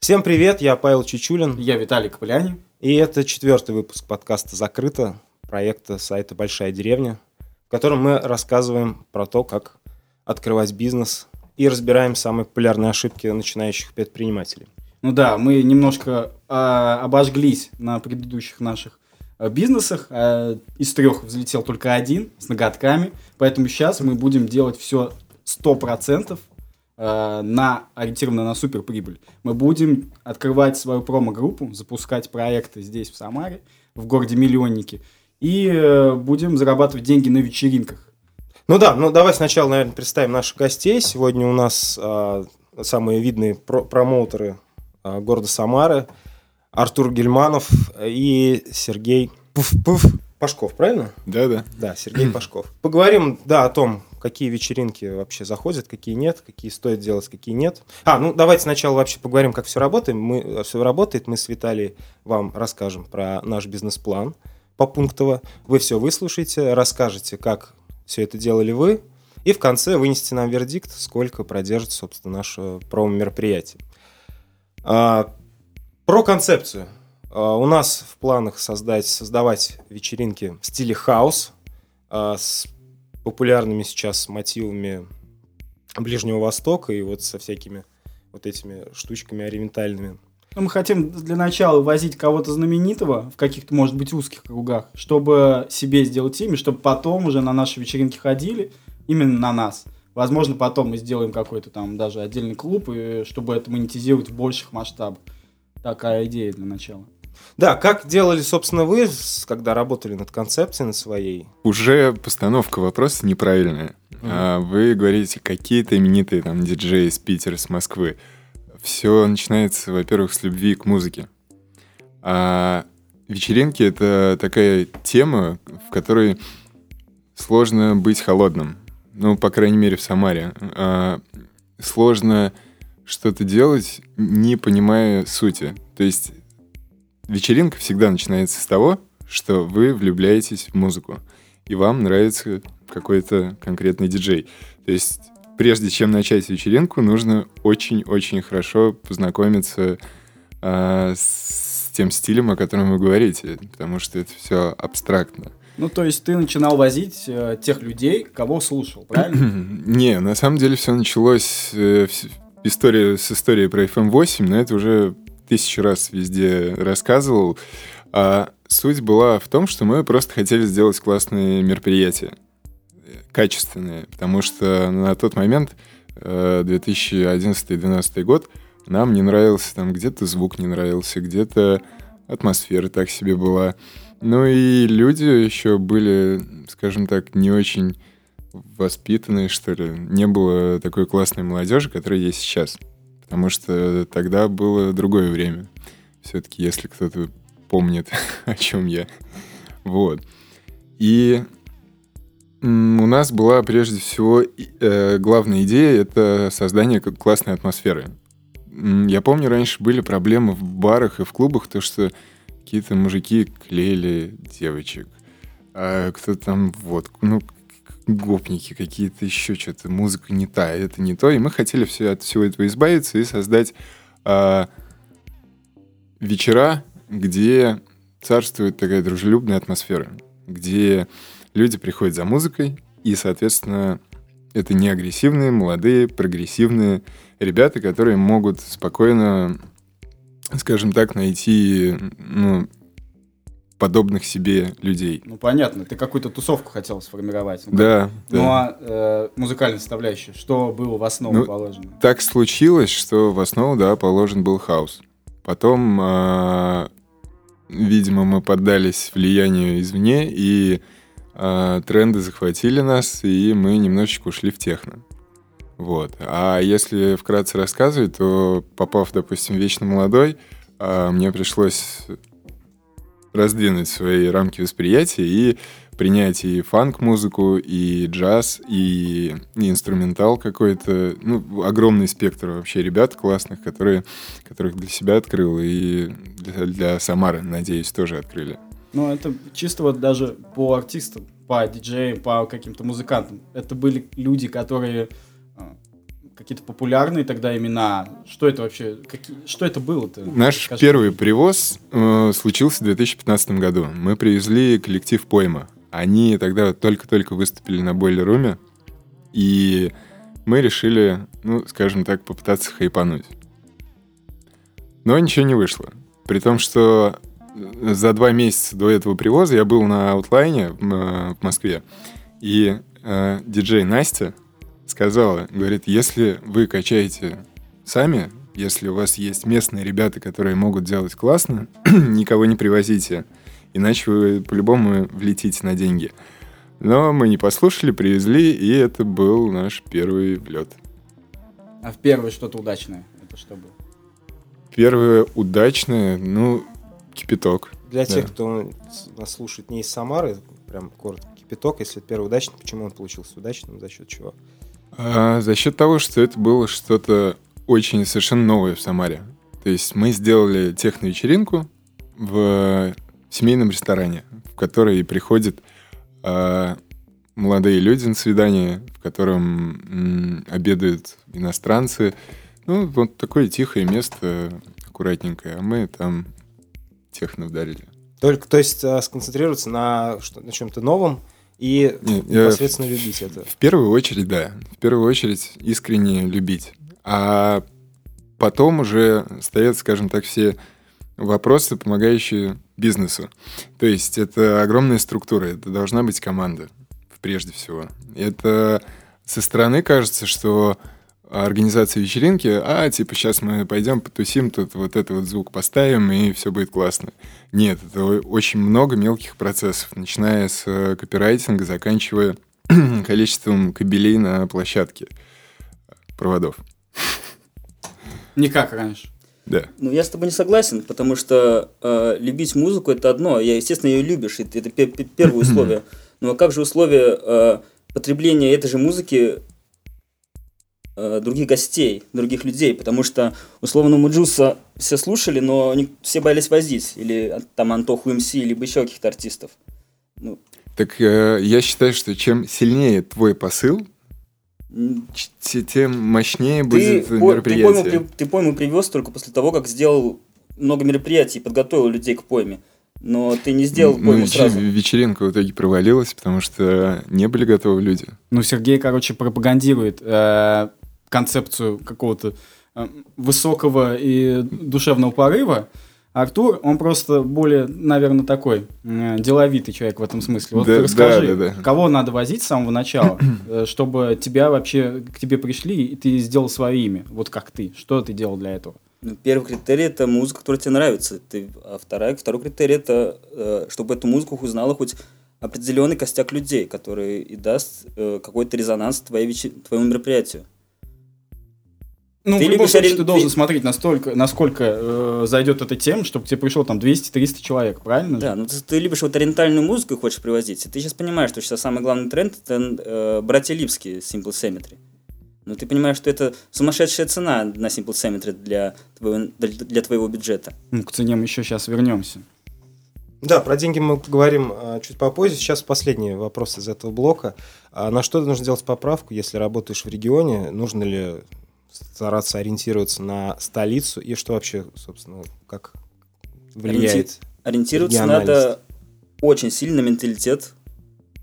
Всем привет, я Павел Чичулин. Я Виталий Капелянин. И это четвертый выпуск подкаста «Закрыто», проекта сайта «Большая деревня», в котором мы рассказываем про то, как открывать бизнес и разбираем самые популярные ошибки начинающих предпринимателей. Ну да, мы немножко э, обожглись на предыдущих наших э, бизнесах. Э, из трех взлетел только один с ноготками. Поэтому сейчас мы будем делать все 100% э, на, ориентированно на суперприбыль. Мы будем открывать свою промо-группу, запускать проекты здесь, в Самаре, в городе Миллионники. И э, будем зарабатывать деньги на вечеринках. Ну да, ну давай сначала, наверное, представим наших гостей. Сегодня у нас э, самые видные про промоутеры э, города Самары. Артур Гельманов и Сергей Пуф-Пуф Пашков, правильно? Да, да. Да, Сергей Пашков. Поговорим, да, о том, какие вечеринки вообще заходят, какие нет, какие стоит делать, какие нет. А, ну давайте сначала вообще поговорим, как все работает. Мы, все работает. Мы с Виталием вам расскажем про наш бизнес-план по пунктово. Вы все выслушаете, расскажете, как все это делали вы, и в конце вынести нам вердикт, сколько продержит, собственно, наше промо-мероприятие. А, про концепцию. А, у нас в планах создать, создавать вечеринки в стиле хаус а, с популярными сейчас мотивами Ближнего Востока и вот со всякими вот этими штучками ориентальными. Ну, мы хотим для начала возить кого-то знаменитого в каких-то, может быть, узких кругах, чтобы себе сделать имя, чтобы потом уже на наши вечеринки ходили именно на нас. Возможно, потом мы сделаем какой-то там даже отдельный клуб, и чтобы это монетизировать в больших масштабах. Такая идея для начала. Да, как делали, собственно, вы, когда работали над концепцией над своей? Уже постановка вопроса неправильная. Mm-hmm. Вы говорите, какие-то именитые там диджеи из Питера, с Москвы. Все начинается, во-первых, с любви к музыке. А вечеринки — это такая тема, в которой сложно быть холодным. Ну, по крайней мере, в Самаре. А, сложно что-то делать, не понимая сути. То есть вечеринка всегда начинается с того, что вы влюбляетесь в музыку, и вам нравится какой-то конкретный диджей. То есть прежде чем начать вечеринку, нужно очень-очень хорошо познакомиться э, с тем стилем, о котором вы говорите, потому что это все абстрактно. Ну, то есть ты начинал возить э, тех людей, кого слушал, правильно? Не, на самом деле все началось э, история, с историей про FM8, но это уже тысячу раз везде рассказывал. А суть была в том, что мы просто хотели сделать классные мероприятия качественные, потому что на тот момент, 2011-2012 э, год, нам не нравился, там где-то звук не нравился, где-то атмосфера так себе была. Ну и люди еще были, скажем так, не очень воспитанные, что ли. Не было такой классной молодежи, которая есть сейчас. Потому что тогда было другое время. Все-таки, если кто-то помнит, о чем я. Вот. И у нас была прежде всего э, главная идея это создание классной атмосферы. Я помню, раньше были проблемы в барах и в клубах, то что какие-то мужики клеили девочек, а кто там вот, ну гопники какие-то еще что-то, музыка не та, это не то, и мы хотели все от всего этого избавиться и создать э, вечера, где царствует такая дружелюбная атмосфера, где люди приходят за музыкой, и, соответственно, это не агрессивные, молодые, прогрессивные ребята, которые могут спокойно, скажем так, найти ну, подобных себе людей. Ну, понятно, ты какую-то тусовку хотел сформировать. Ну, да. Ну, а э, музыкальная составляющая, что было в основу ну, положено? Так случилось, что в основу, да, положен был хаос. Потом, э, видимо, мы поддались влиянию извне, и э, тренды захватили нас, и мы немножечко ушли в техно. Вот. А если вкратце рассказывать, то попав, допустим, вечно молодой, э, мне пришлось раздвинуть свои рамки восприятия и принять и фанк-музыку, и джаз, и, и инструментал какой-то. Ну, огромный спектр вообще ребят классных, которые, которых для себя открыл, и для, для Самары, надеюсь, тоже открыли. Ну, это чисто вот даже по артистам, по диджеям, по каким-то музыкантам. Это были люди, которые какие-то популярные тогда имена? Что это вообще? Какие, что это было-то? Наш Скажи. первый привоз э, случился в 2015 году. Мы привезли коллектив Пойма. Они тогда только-только выступили на Бойлер-руме, и мы решили, ну, скажем так, попытаться хайпануть. Но ничего не вышло. При том, что за два месяца до этого привоза я был на аутлайне в, М- в Москве, и э, диджей Настя сказала, говорит, если вы качаете сами, если у вас есть местные ребята, которые могут делать классно, никого не привозите, иначе вы по-любому влетите на деньги. Но мы не послушали, привезли, и это был наш первый влет. А в первое что-то удачное? Это что было? Первое удачное, ну, кипяток. Для Да. тех, кто нас слушает не из Самары, прям коротко, кипяток, если это первый удачный, почему он получился удачным, за счет чего? А, за счет того, что это было что-то очень совершенно новое в Самаре. То есть мы сделали техно-вечеринку в семейном ресторане, в который приходят а, молодые люди на свидание, в котором м, обедают иностранцы. Ну, вот такое тихое место, аккуратненькое, а мы там техно вдарили. Только, то есть, а, сконцентрироваться на, на чем-то новом и я- непосредственно любить это. В первую очередь, да. В первую очередь искренне любить. А потом уже стоят, скажем так, все вопросы, помогающие бизнесу. То есть это огромная структура, это должна быть команда, прежде всего. Это со стороны кажется, что организация вечеринки, а, типа, сейчас мы пойдем потусим, тут вот этот вот звук поставим, и все будет классно. Нет, это очень много мелких процессов, начиная с э, копирайтинга, заканчивая количеством кабелей на площадке проводов. Не как раньше. Да. Ну, я с тобой не согласен, потому что э, любить музыку это одно. Я, естественно, ее любишь, и это пе- первое условие. Ну а как же условие э, потребления этой же музыки э, других гостей, других людей? Потому что, условно, Муджуса все слушали, но не, все боялись возить. Или а, там Антоху МС, либо еще каких-то артистов. Ну, Так э, я считаю, что чем сильнее твой посыл, тем мощнее ты, будет ты, пойму, мероприятие. при- ты пойму привез только после того, как сделал много мероприятий и подготовил людей к пойме. Но ты не сделал Ну, пойму веч- сразу. вечеринка в итоге провалилась, потому что не были готовы люди. Ну, Сергей, короче, пропагандирует э, концепцию какого-то э, высокого и душевного порыва. Артур, он просто более, наверное, такой э, деловитый человек в этом смысле. Вот Да, ты расскажи, да, да, да. кого надо возить с самого начала, э, чтобы тебя вообще к тебе пришли и ты сделал свое имя. Вот как ты. Что ты делал для этого? Ну, Первый критерий это музыка, которая тебе нравится. Ты, а вторая, второй критерий это чтобы эту музыку узнала хоть определенный костяк людей, который и даст какой-то резонанс твоей твоему мероприятию. Ну, Ты в любом случае, ори- ты должен смотреть, настолько, насколько э, зайдет эта тема, чтобы к тебе пришло там 200-300 человек, правильно? Да, ну ты, ты любишь вот ориентальную музыку и хочешь привозить. И ты сейчас понимаешь, что сейчас самый главный тренд это э, братья Липские Simple Symmetry. Ну ты понимаешь, что это сумасшедшая цена на Simple Symmetry для твоего, для, для твоего бюджета. Ну, к цене мы еще сейчас вернемся. Да, про деньги мы поговорим а, чуть попозже. Сейчас последний вопрос из этого блока. А на что нужно делать поправку, если работаешь в регионе? Нужно ли стараться ориентироваться на столицу? И что вообще, собственно, как влияет? Ориентироваться надо очень сильно на менталитет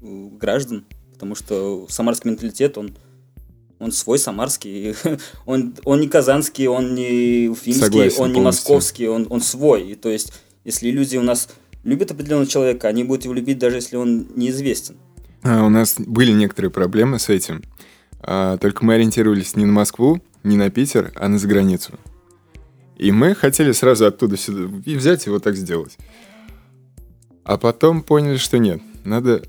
э, граждан, потому что самарский менталитет, он, он свой самарский, он, он не казанский, он не уфимский, Согласен он не полностью. московский, он, он свой. И то есть, если люди у нас любят определенного человека, они будут его любить, даже если он неизвестен. А, У нас были некоторые проблемы с этим. А, Только мы ориентировались не на Москву, не на Питер, а на заграницу. И мы хотели сразу оттуда сюда и взять вот так сделать. А потом поняли, что нет. Надо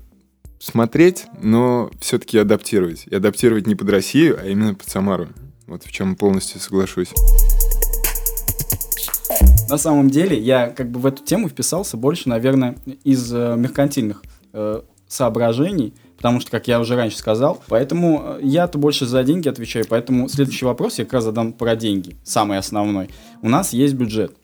смотреть, но все-таки адаптировать. И адаптировать не под Россию, а именно под Самару. Вот в чем полностью соглашусь. На самом деле, я как бы в эту тему вписался больше, наверное, из э, меркантильных э, соображений, потому что, как я уже раньше сказал, поэтому э, я-то больше за деньги отвечаю, поэтому следующий вопрос я как раз задам про деньги, самый основной. У нас есть бюджет,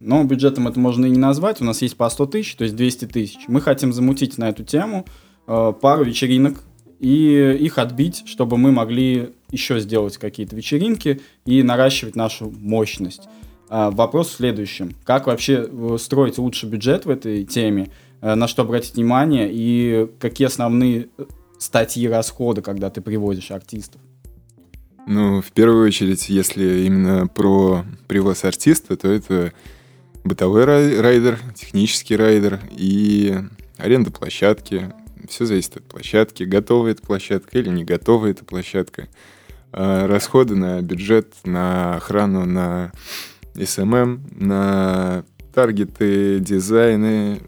но бюджетом это можно и не назвать, у нас есть по 100 тысяч, то есть 200 тысяч. Мы хотим замутить на эту тему э, пару вечеринок и их отбить, чтобы мы могли еще сделать какие-то вечеринки и наращивать нашу мощность. А, вопрос в следующем. Как вообще э, строить лучше бюджет в этой теме? Э, на что обратить внимание? И какие основные э, статьи расхода, когда ты привозишь артистов? Ну, в первую очередь, если именно про привоз артиста, то это бытовой рай- райдер, технический райдер и аренда площадки. Все зависит от площадки, готовая эта площадка или не готовая эта площадка. А расходы на бюджет, на охрану, на SMM, на таргеты, дизайны.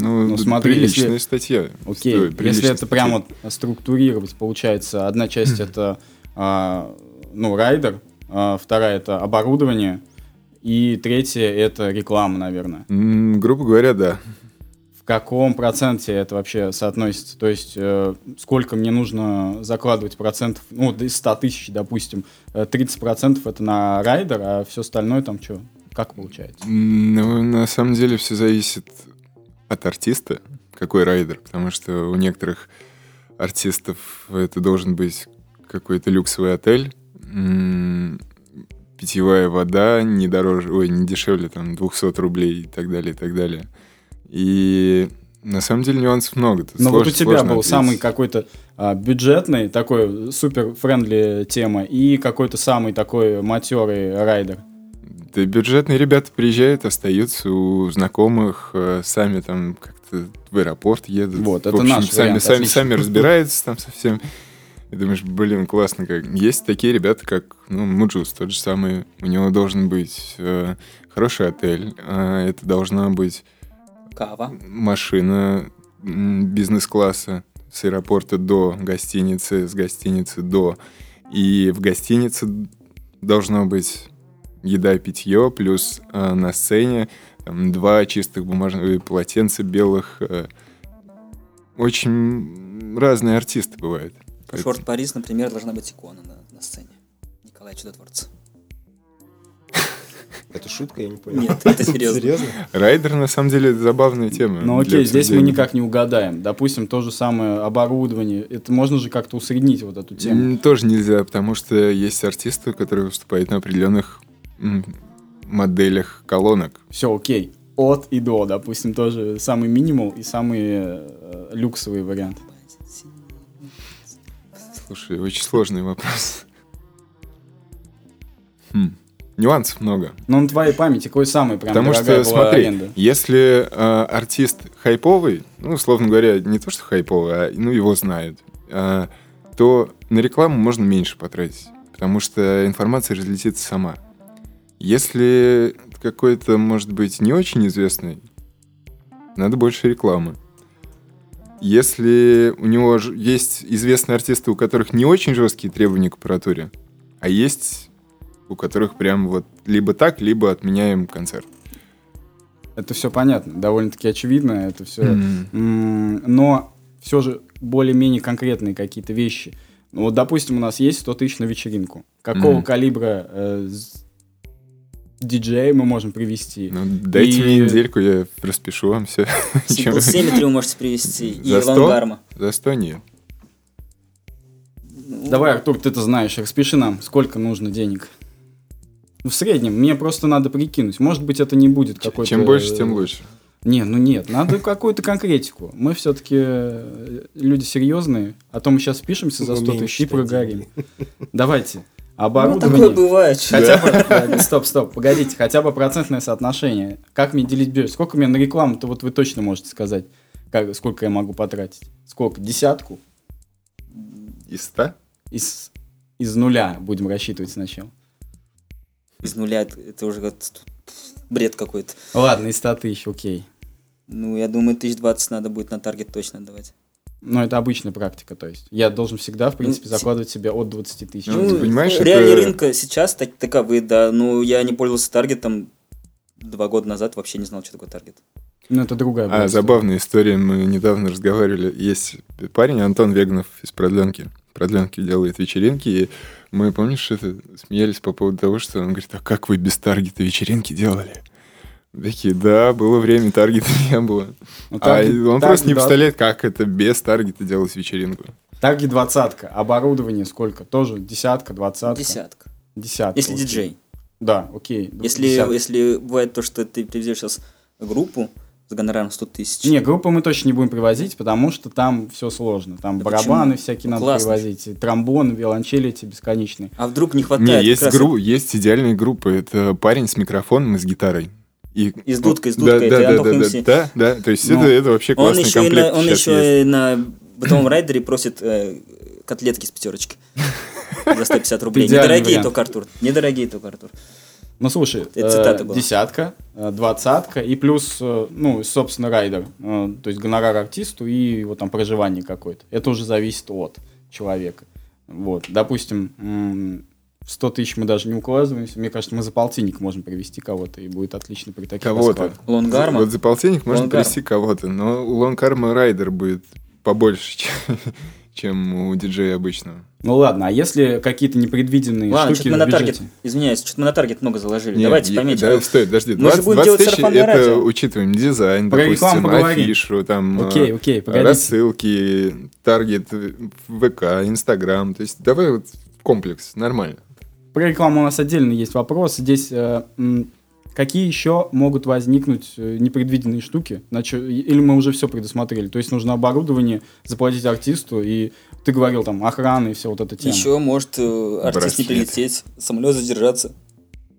Ну, Ну, смотри, приличная если- статья. Окей, Стоит если это прям вот структурировать, получается, одна часть это, а, ну, райдер, а, вторая это оборудование, и третья это реклама, наверное. Грубо говоря, да. В каком проценте это вообще соотносится? То есть, э, сколько мне нужно закладывать процентов, ну, из 100 тысяч, допустим, э, 30 процентов это на райдер, а все остальное там что? Как получается? Ну, на самом деле все зависит от артиста, какой райдер, потому что у некоторых артистов это должен быть какой-то люксовый отель, питьевая вода не дороже, ой, не дешевле там 200 рублей и так далее, и так далее. И на самом деле нюансов много. Тут Ну вот у сложно- тебя сложно был ответить. самый какой-то а, бюджетный, такой супер friendly тема, и какой-то самый такой матерый райдер. Да бюджетные ребята приезжают, остаются у знакомых, э, сами там как-то в аэропорт едут. Вот, В это общем, наш сами, вариант, сами, отлично. сами разбираются там совсем. И думаешь, блин, классно как. Есть такие ребята, как, ну, Муджус, тот же самый. У него должен быть э, хороший отель. э, это должна быть Кава. машина бизнес-класса с аэропорта до гостиницы, с гостиницы до. И в гостинице должно быть еда и питье, плюс э, на сцене там, два чистых бумажных полотенца белых. э. очень разные артисты бывают. Поэтому- Шорт Парис, например, должна быть икона на, на сцене. Николай Чудотворца. Это шутка, я не понял. Нет, это серьезно. Серьезно? Райдер, на самом деле, это забавная тема. Ну окей, здесь мы никак не угадаем. Допустим, то же самое оборудование. Это можно же как-то усреднить вот эту тему. Тоже нельзя, потому что есть артисты, которые выступают на определенных моделях колонок. Все, окей. От и до, допустим, тоже самый минимум и самый э, люксовый вариант. Слушай, очень сложный вопрос. Хм, Нюансов много. Но на твоей памяти какой самый прям Потому что, смотри, аренда? если э, артист хайповый, ну, условно говоря, не то, что хайповый, а ну, его знают, э, то на рекламу можно меньше потратить, потому что информация разлетится сама. Если какой-то, может быть, не очень известный, надо больше рекламы. Если у него есть известные артисты, у которых не очень жесткие требования к аппаратуре, а есть у которых прям вот либо так, либо отменяем концерт. Это все понятно, довольно-таки очевидно, это все. М. Но все же более-менее конкретные какие-то вещи. Ну, вот, допустим, у нас есть 100 тысяч на вечеринку. Какого Мгм. калибра э, диджея мы можем привести? Ну, дайте И- мне недельку, я распишу вам все. Simple Symmetry вы можете привести. И За сто? Авангарма. За 100 нет. Ну, Давай, Артур, ты это знаешь, распиши нам, сколько нужно денег. Ну, в среднем, мне просто надо прикинуть. Может быть, это не будет какой-то... Чем больше, тем лучше. Не, ну нет, надо какую-то конкретику. Мы все-таки люди серьезные, а то мы сейчас впишемся за 100 Умеем тысяч и прогорим. Давайте. Ну, Оборудование. такое бывает. Хотя бы, стоп, стоп, погодите, хотя бы процентное соотношение. Как мне делить бюджет? Сколько мне на рекламу-то вот вы точно можете сказать, как, сколько я могу потратить? Сколько? Десятку? Из 100? Из, из нуля будем рассчитывать сначала. Из нуля это, уже как бред какой-то. Ладно, из 100 тысяч, окей. Ну, я думаю, тысяч двадцать надо будет на таргет точно отдавать. Но это обычная практика, то есть. Я должен всегда, в принципе, Ну, закладывать себе от 20 тысяч. Ну, ты понимаешь, реалии это- рынка сейчас так, таковы, да. Ну, я не пользовался таргетом два года назад, вообще не знал, что такое таргет. Ну, это другая А, история. забавная история, мы недавно разговаривали. Есть парень Антон Вегнов из Продленки. Продленки делает вечеринки, и мы, помнишь, это смеялись по поводу того, что он говорит, а как вы без таргета вечеринки делали? Такие, да, было время, таргета не было. Ну, а таргет- он просто не таргет, да. представляет, как это без таргета делать вечеринку. Таргет двадцатка. Оборудование сколько? Тоже десятка, двадцатка? Десятка. Десятка. Если окей. диджей. Да, окей. Если, десятка. если бывает то, что ты привезешь сейчас группу с гонораром 100 тысяч. Не, группу мы точно не будем привозить, потому что там все сложно. Там Да барабаны почему? всякие Ну, надо классно. привозить, и тромбоны, виолончели эти бесконечные. А вдруг не хватает? Не, есть, раз гру... есть идеальные группы. Это парень с микрофоном и с гитарой. И... И с дудкой, с Да, дудкой, Да, это да, Антох да, да, Муси. да, да, то есть Ну, это, это вообще Он классный еще, и комплект на, он еще есть. и на бытовом райдере просит э, котлетки с пятерочки. За 150 рублей. Идеальный Недорогие вариант. только, Артур. Недорогие только, Артур. Ну, слушай, Это э, десятка, э, двадцатка и плюс, э, ну, собственно, райдер. э, То есть гонорар артисту и его там проживание какое-то. Это уже зависит от человека. Вот, допустим, в 100 тысяч мы даже не укладываемся. Мне кажется, мы за полтинник можем привести кого-то, и будет отлично при таких Кого-то. Long Arm а. Вот за полтинник можно Long Arm. привести кого-то, но у Long Arm а райдер будет побольше, чем, чем у диджея обычного. Ну ладно, а если какие-то непредвиденные Ладно, штуки что-то мы на таргет, извиняюсь, что-то мы на таргет много заложили. Не, Давайте я- пометим. Да, стой, подожди. Мы же 20, будем 20 делать тысяч это радио. учитываем дизайн, Про допустим, поговорим. афишу, там, Окей, э, окей, погодите. рассылки, таргет, ВК, Инстаграм. То есть давай вот комплекс, нормально. Про рекламу у нас отдельно есть вопрос. Здесь э, какие еще могут возникнуть э, непредвиденные штуки? Или мы уже все предусмотрели? То есть нужно оборудование, заплатить артисту, и ты говорил там охрана и все вот это тема. Еще может э, артист не Браслет. прилететь, самолет задержаться.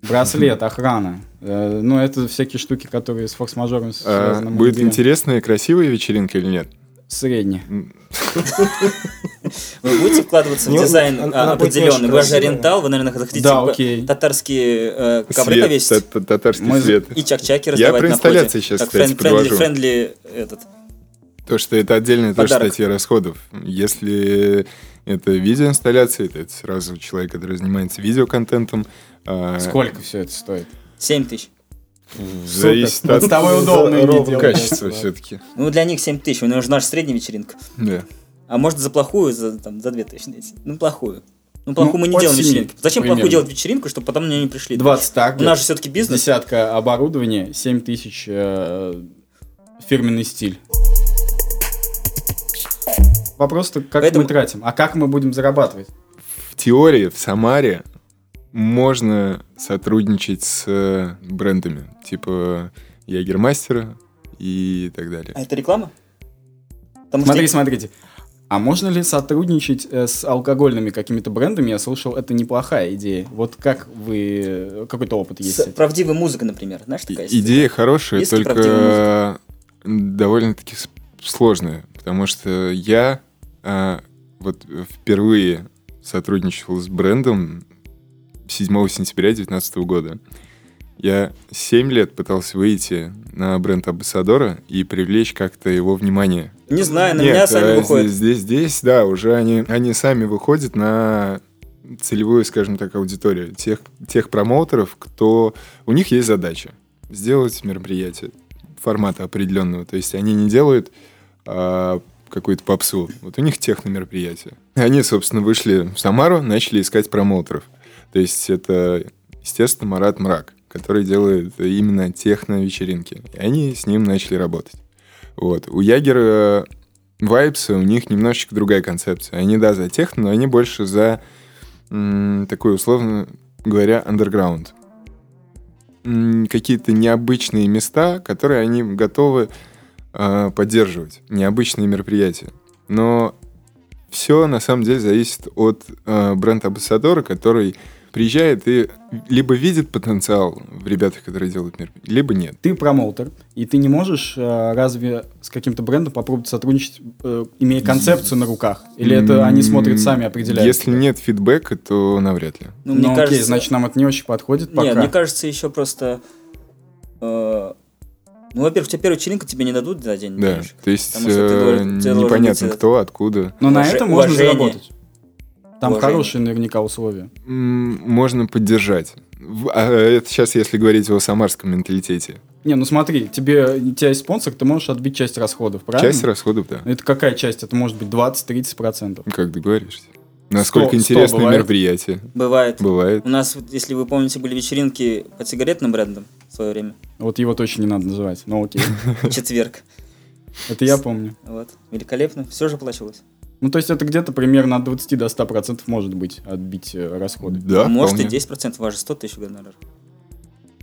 Браслет, охрана. Э, ну, это всякие штуки, которые с форс-мажором А, связаны. будет интересная, красивая вечеринка или нет? Средне. М, Вы будете вкладываться в Не, дизайн а, определенный? Вы же oriental, вы, наверное, ба- окей. татарские э, ковры повесить та- та- татарский свет. и чак-чаки Я раздавать про на инсталляции входе. сейчас, кстати, friend- friendly, этот. То, что это отдельная тоже статья расходов. Если это видеоинсталляция, то это сразу человек, который занимается видеоконтентом. а, Сколько все это стоит? 7 тысяч. Зависит Супер. Вот от с тобой удобно Да. все-таки. Ну, для них 7 тысяч. У нас же наша средняя вечеринка. Да. А может за плохую, за, там, за 2 тысячи найти. Ну, плохую. Ну, плохую Ну, мы не делаем семи вечеринки. Зачем примерно. плохую делать вечеринку, чтобы потом на нее не пришли? 20 так. У нас же все-таки бизнес. Десятка оборудования, 7 тысяч э, фирменный стиль. Вопрос-то, как Поэтому- мы тратим, а как мы будем зарабатывать? В теории в Самаре можно сотрудничать с брендами, типа Ягермастера и так далее. А это реклама? Потому Смотри, что смотрите. А можно ли сотрудничать э, с алкогольными какими-то брендами? Я слышал, это неплохая идея. Вот как вы... Какой-то опыт есть? с правдивой музыкой, например. Знаешь, такая И- Идея хорошая, Есть только довольно-таки сложная, потому что я а, вот впервые сотрудничал с брендом 7 сентября 2019 года. Я 7 лет пытался выйти на бренд Абассадора и привлечь как-то его внимание. Не знаю, на Нет, меня сами э, выходят. Здесь, здесь, здесь, да, уже они, они сами выходят на целевую, скажем так, аудиторию. Тех, тех промоутеров, кто... У них есть задача сделать мероприятие формата определенного. То есть они не делают а, какую-то попсу. Вот у них техно-мероприятие. Они, собственно, вышли в Самару, начали искать промоутеров. То есть это, естественно, Марат Мрак, который делает именно техно-вечеринки. И они с ним начали работать. Вот. У Ягера Vibes у них немножечко другая концепция. Они, да, за техно, но они больше за м, такой, условно говоря. М, Какие-то необычные места, которые они готовы а, поддерживать. Необычные мероприятия. Но все на самом деле зависит от а, бренд-амбассадора, который приезжает и либо видит потенциал в ребятах, которые делают мероприятия, либо нет. Ты промоутер, и ты не можешь э, разве с каким-то брендом попробовать сотрудничать, э, имея концепцию на руках? Или это они смотрят сами, определяют? Если нет фидбэка, то навряд ли. Ну, Ну, мне окей, кажется, значит, нам это не очень подходит пока. Нет, мне кажется, еще просто... э, ну, во-первых, тебе первая вечеринка тебе не дадут за день Да, денежек. то есть Потому что ты э, тебе должен непонятно быть, э, кто, откуда. Но на это можно заработать. Там Уважение. хорошие наверняка условия. Можно поддержать. А это сейчас, если говорить о самарском менталитете. Не, ну смотри, тебе, у тебя есть спонсор, ты можешь отбить часть расходов, правильно? Часть расходов, да. Это какая часть? Это может быть 20-30 процентов. Как договоришься. Насколько Сто- интересное бывает? мероприятие. Бывает. Бывает. У нас, если вы помните, были вечеринки под сигаретным брендом в свое время. Вот его точно не надо называть. Ну окей. Четверг. Это я помню. Вот. Великолепно. Все же оплачивалось. Ну, то есть это где-то примерно от 20 до 100% может быть отбить э, расходы. Да, Может вполне. и 10%, у вас же 100 тысяч гонорар.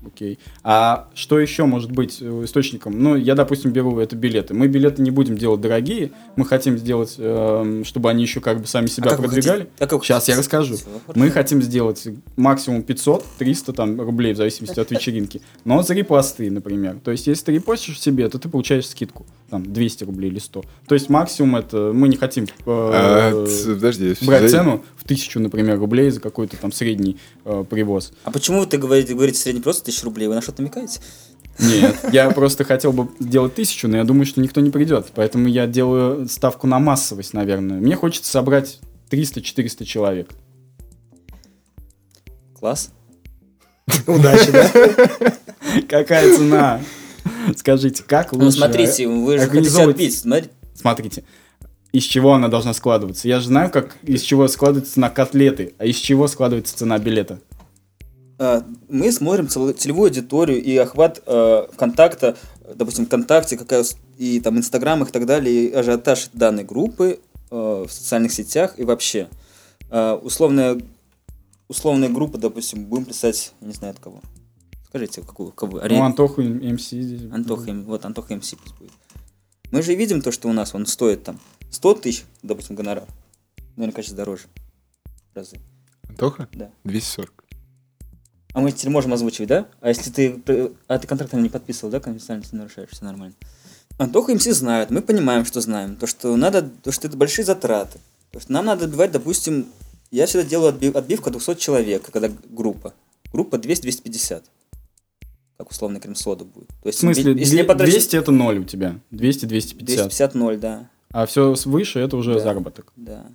Окей. А что еще может быть э, источником? Ну, я, допустим, беру это билеты. Мы билеты не будем делать дорогие. Мы хотим сделать, эм, чтобы они еще как бы сами себя А продвигали. А как вы Сейчас я хотите? расскажу. Мы хотим сделать максимум 500, 300 там, рублей, в зависимости от вечеринки. Но за репосты, например. То есть, если ты репостишь себе, то ты получаешь скидку. Там, 200 рублей или 100. То есть, максимум это... Мы не хотим э, А, подожди. брать за- цену в тысячу, например, рублей за какой-то там средний э, привоз. А почему вы говорите, говорите средний просто тысяч рублей? Вы на что-то намекаете? Нет, я просто хотел бы сделать тысячу, но я думаю, что никто не придет. Поэтому я делаю ставку на массовость, наверное. Мне хочется собрать 300-400 человек. Класс. Удачи, да? Какая цена? Скажите, как лучше? Ну, смотрите, вы же хотите отбить. Смотри- Смотрите, из чего она должна складываться? Я же знаю, как из чего складывается цена котлеты, а из чего складывается цена билета. А, Мы смотрим цел- целевую аудиторию и охват э, контакта, допустим, ВКонтакте, какая и там Инстаграмах и так далее, и ажиотаж данной группы э, в социальных сетях и вообще. Э, условная, условная группа, допустим, будем писать, не знаю от кого. Скажите, какую? Кого? Ну, Антоху МС здесь. Антоха, вот Антоха МС пусть будет. Мы же видим то, что у нас он стоит там 100 тысяч, допустим, гонорар. Наверное, конечно, дороже. Разы. Антоха? Да. 240. А мы теперь можем озвучивать, да? А если ты... А ты контракт не подписывал, да? Конфиденциально ты нарушаешь, все нормально. Антоха МС знают, мы понимаем, что знаем. То, что надо... То, что это большие затраты. То, что нам надо отбивать, допустим... Я всегда делаю отбив- отбивку от 200 человек, когда группа. Группа 200-250. Как условно крем-сода будет. То В есть, смысле, если я две- потрачу 200 это 0 у тебя. 200-250. 250 0, да. А все выше это уже Да. заработок. Да.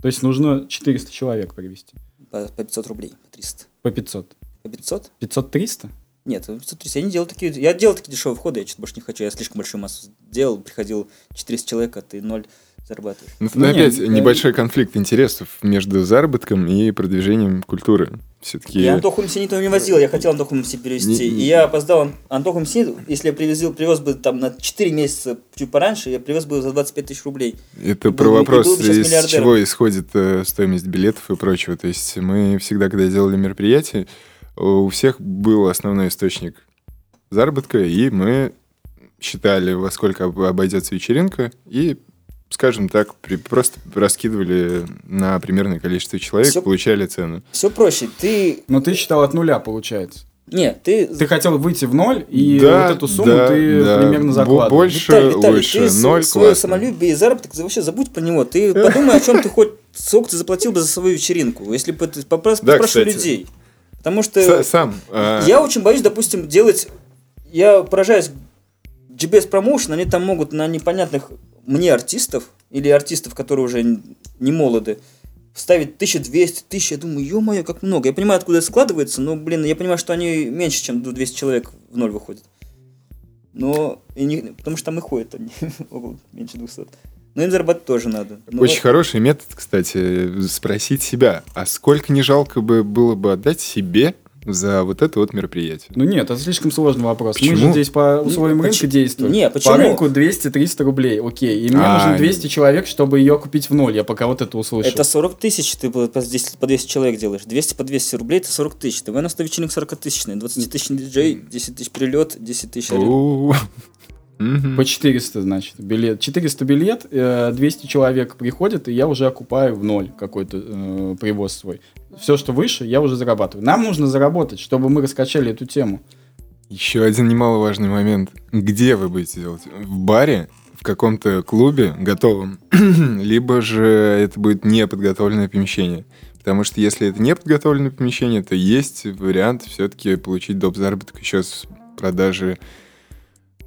То есть нужно 400 человек привести. По, по 500 рублей, по 300. По 500. По 500? 500-300? Нет, по 530. Я не делал такие... Я делал такие дешевые входы, я что-то больше не хочу. Я слишком большую массу делал, приходил 400 человек, а ты ноль зарабатываешь. Ну, Ну, тогда нет, опять э, небольшой конфликт интересов между заработком и продвижением культуры. Все-таки... Я Антоху МС никто не возил, я хотел Антоху МС перевести. Не- И я опоздал. Ан- Антоху МС, если я привезил, привез бы там на 4 месяца чуть пораньше, я привез бы за 25 тысяч рублей. Это И про был вопрос, из чего исходит э, стоимость билетов и прочего. То есть мы всегда, когда делали мероприятие, у всех был основной источник заработка, и мы считали, во сколько об- обойдется вечеринка, и, скажем так, при- просто раскидывали на примерное количество человек, Всё- получали цену. Все проще. Ты... Но ты считал от нуля, получается. Нет, ты... Ты хотел выйти в ноль, и Да, вот эту сумму да, ты да. примерно закладывал. больше- Виталий, Виталий, лучше. ты Ноль свое классно. самолюбие и заработок вообще забудь про него. Ты подумай, о чем ты хоть сколько ты заплатил бы за свою вечеринку, если бы ты попросил людей. Потому что Сам. а, я очень боюсь, допустим, делать... Я поражаюсь GBS Promotion, они там могут на непонятных мне артистов или артистов, которые уже не молоды, ставить 1200, 1000, я думаю, ё-моё, как много. Я понимаю, откуда это складывается, но, блин, я понимаю, что они меньше, чем 200 человек в ноль выходят. Но, и не, потому что там и ходят они, меньше 200. Но им зарабатывать тоже надо. Но Очень хороший метод, кстати, спросить себя, а сколько не жалко бы было бы отдать себе за вот это вот мероприятие? Ну нет, это слишком сложный вопрос. Мы Почему? же здесь по условиям Не, рынка поч- действуем. не, почему? По рынку 200-300 рублей, окей. И мне А, нужно 200 человек, чтобы ее купить в ноль. Я пока вот это услышал. Это 40 тысяч, ты по, по 10 по 200 человек делаешь. 200 по 200 рублей, это 40 тысяч. Ты на 100 вечеринок 40 тысячный. 20 тысяч диджей, 10 тысяч перелет, 10 тысяч мгм. По 400, значит, билет. 400 билет, э, 200 человек приходят, и я уже окупаю в ноль какой-то э, привоз свой. Все, что выше, я уже зарабатываю. Нам нужно заработать, чтобы мы раскачали эту тему. Еще один немаловажный момент. Где вы будете делать? В баре? В каком-то клубе готовом? Либо же это будет неподготовленное помещение? Потому что если это не подготовленное помещение, то есть вариант все-таки получить доп. заработок еще с продажи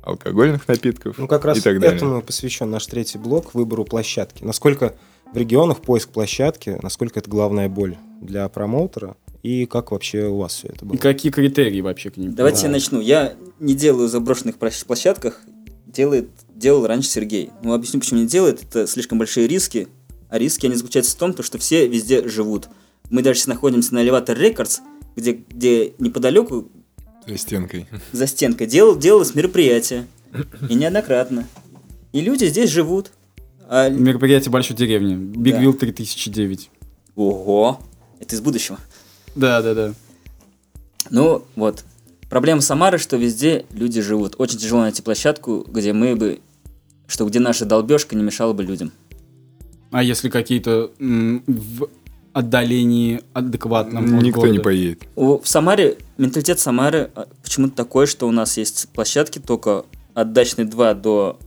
алкогольных напитков Ну, как раз и так далее. этому посвящен наш третий блок выбору площадки. Насколько в регионах поиск площадки, насколько это главная боль для промоутера и как вообще у вас все это было? И какие критерии вообще к ним? Давайте Да. я начну. Я не делаю заброшенных площ- площадках. Делает, делал раньше Сергей. Ну, объясню, почему не делает. Это слишком большие риски. А риски, они заключаются в том, то, что все везде живут. Мы даже сейчас находимся на Elevator Records, где, где неподалеку За стенкой. за стенкой делал, делалось мероприятие. И неоднократно. И люди здесь живут. А, Мероприятие большой деревни. Big Да. Wheel 3009. Ого, это из будущего. Да, да, да. Ну, вот. Проблема Самары, что везде люди живут. Очень тяжело найти площадку, где мы бы... Что где наша долбежка не мешала бы людям. А если какие-то м, в отдалении адекватном от Никто не города? поедет. У- в Самаре, менталитет Самары а, почему-то такой, что у нас есть площадки только от Дачной 2 до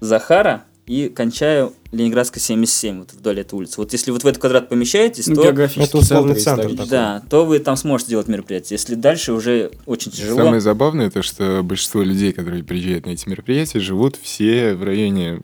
Захара и кончая Ленинградской 77, вот вдоль этой улицы. Вот если вот в этот квадрат помещаетесь, Ну, то, Это условный центр центр исторический. да, то вы там сможете делать мероприятие. Если дальше уже очень тяжело. Самое забавное то, что большинство людей, которые приезжают на эти мероприятия, живут все в районе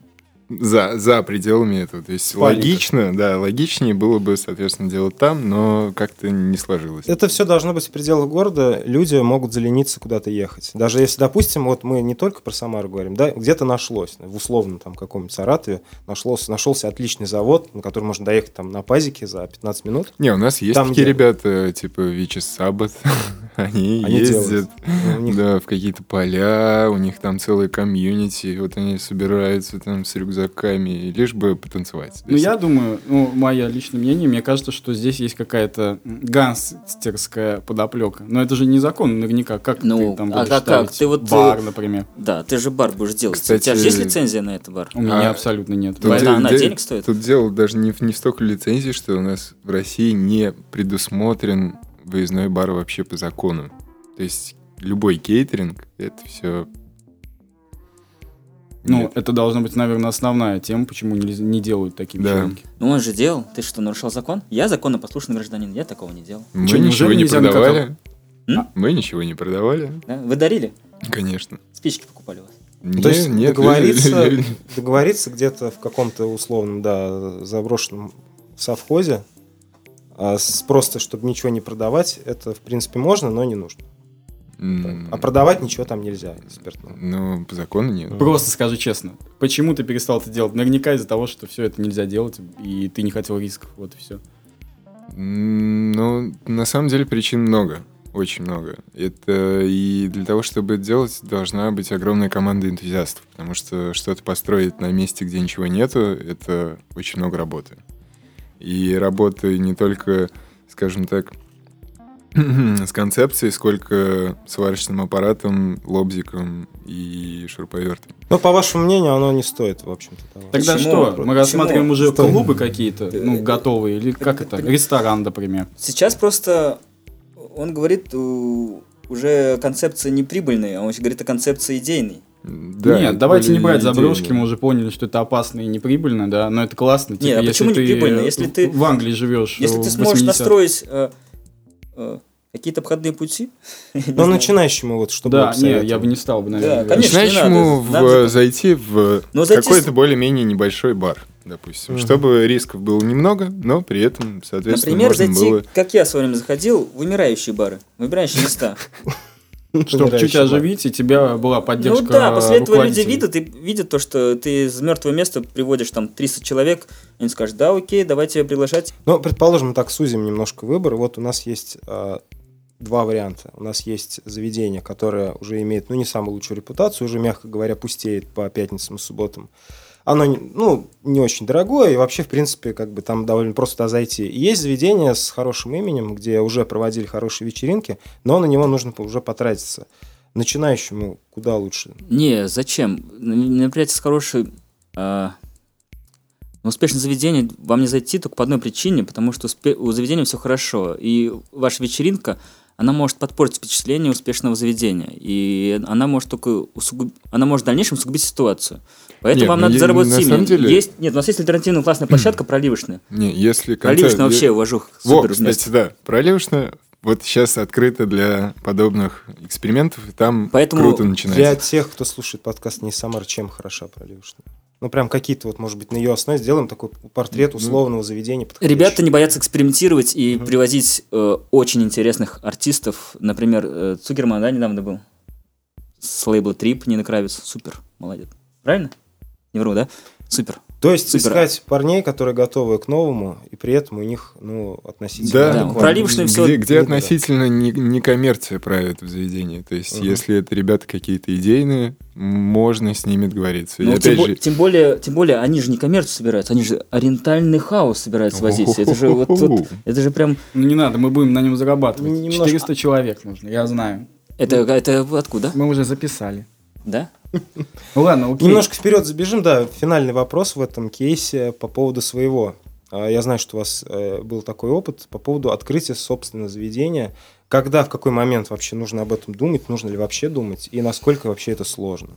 за, за пределами этого. То есть Спальниках. логично, да, логичнее было бы, соответственно, делать там, но как-то не сложилось. Это все должно быть в пределах города. Люди могут залениться куда-то ехать. Даже если, допустим, вот мы не только про Самару говорим, да, где-то нашлось, в условном там каком-нибудь Саратове, нашлось, нашелся отличный завод, на который можно доехать там на пазике за 15 минут. Не, у нас есть Там, такие где- ребята, типа Вичи Саббат, они, Они ездят делают. У них- да, в какие-то поля, у них там целые комьюнити, вот они собираются там с рюкзаками, лишь бы потанцевать. Ну, я думаю, ну, мое личное мнение, мне кажется, что здесь есть какая-то гангстерская подоплека. Но это же не закон, наверняка. Как Ну, ты там а будешь как- как? ставить Ты вот, бар, э, например? Да, ты же бар будешь делать. Кстати, У тебя же есть лицензия на этот бар? У меня а, абсолютно нет. Тут, Поэтому она де- денег стоит? Тут дело даже не в, не в столько лицензий, что у нас в России не предусмотрен выездной бар вообще по закону. То есть любой кейтеринг, это все... Ну, это должна быть, наверное, основная тема, почему не, не делают такие Да. вечеринки. Ну он же делал. Ты что, нарушал закон? Я законопослушный гражданин, я такого не делал. Мы Чё, ничего не продавали. М? Мы ничего не продавали, Да? Вы дарили? конечно. Спички покупали у вас? Не- То есть нет, договориться, договориться где-то в каком-то условном, да, заброшенном совхозе, а с- просто чтобы ничего не продавать, это в принципе можно, но не нужно. М, А продавать ничего там нельзя спиртного. Ну, по закону нет. Просто скажи честно, почему ты перестал это делать? Наверняка из-за того, что все это нельзя делать, и ты не хотел рисков, вот и все. Ну, на самом деле причин много. Очень много. Это и для того, чтобы это делать, должна быть огромная команда энтузиастов. Потому что что-то построить на месте, где ничего нету, это очень много работы. И работы не только, скажем так, с концепцией, сколько сварочным аппаратом, лобзиком и шуруповертом. Но по вашему мнению, оно не стоит, в общем-то, того. Тогда Почему? что? Мы Почему? рассматриваем уже Что? клубы какие-то, ну, готовые, или как это? Ресторан, например. Сейчас просто он говорит уже концепция не прибыльная, а он говорит о концепции идейной. Да, Нет, давайте не брать заброшки, мы уже поняли, что это опасно и неприбыльно, да, но это классно. Типа, Нет, а если почему ты неприбыльно? Если ты- в Англии живешь Если ты сможешь 80-х. настроить э, э, какие-то обходные пути. не Но знаю. начинающему вот, чтобы Да, не, я бы не стал бы, наверное. Да, конечно, не Начинающему надо. в- Надо- зайти в Ну, зайти какой-то с- более-менее небольшой бар, допустим, Мгм. чтобы рисков было немного, но при этом, соответственно, Например, можно зайти, было... как я в свое время заходил, в умирающие бары, в умирающие места. Чтобы чуть оживить, и тебя была поддержка Ну да, после этого люди видят, и видят то, что ты из мертвого места приводишь там 300 человек, они скажут, да, окей, давайте приглашать. Ну, предположим, мы так сузим немножко выбор. Вот у нас есть а, два варианта. У нас есть заведение, которое уже имеет, ну, не самую лучшую репутацию, уже, мягко говоря, пустеет по пятницам и субботам. Оно, ну, не очень дорогое, и вообще, в принципе, как бы там довольно просто зайти. Есть заведение с хорошим именем, где уже проводили хорошие вечеринки, но на него нужно уже потратиться. Начинающему куда лучше? Не, зачем? Мероприятие с хорошей... на успешное заведение вам не зайти только по одной причине, потому что успе- у заведения все хорошо, и ваша вечеринка, она может подпортить впечатление успешного заведения, и она может только усугуб- она может в дальнейшем усугубить ситуацию. Поэтому Нет, вам ну, надо заработать на самом деле- Есть, нет, у нас есть альтернативная классная площадка проливочная. Не, если Проливочная концерт- вообще уважух. Во, Супер место. кстати, да, проливочная вот сейчас открыто для подобных экспериментов, и там Поэтому круто Для начинается. тех, кто слушает подкаст не Самар, чем хороша проливочная? Ну, прям какие-то вот, может быть, на ее основе сделаем такой портрет условного заведения. Ребята не боятся экспериментировать и Мгм. привозить э, очень интересных артистов. Например, э, Цукерман, да, недавно был. С лейбла Трип, Нина Кравец. Супер, молодец. Правильно? Не вру, да? Супер. То есть Супер. искать парней, которые готовы к новому, и при этом у них, ну, относительно... Да, Да, где, где относительно не, не коммерция правит в заведении. То есть, Мгм. если это ребята какие-то идейные, можно с ними договориться. Ну, тем, бо- же, тем более, тем более, они же не коммерцию собираются, они же ориентальный хаос собираются возить. Это же вот, вот- это же прям, Ну не надо, мы будем на нем зарабатывать. Немножко- 400 человек нужно, я знаю. это, это откуда? Мы уже записали. Да? Ну ладно, окей. Немножко вперед забежим, да, финальный вопрос в этом кейсе по поводу своего. А, Я знаю, что у вас э, был такой опыт по поводу открытия собственного заведения. Когда, в какой момент вообще нужно об этом думать, нужно ли вообще думать, и насколько вообще это сложно?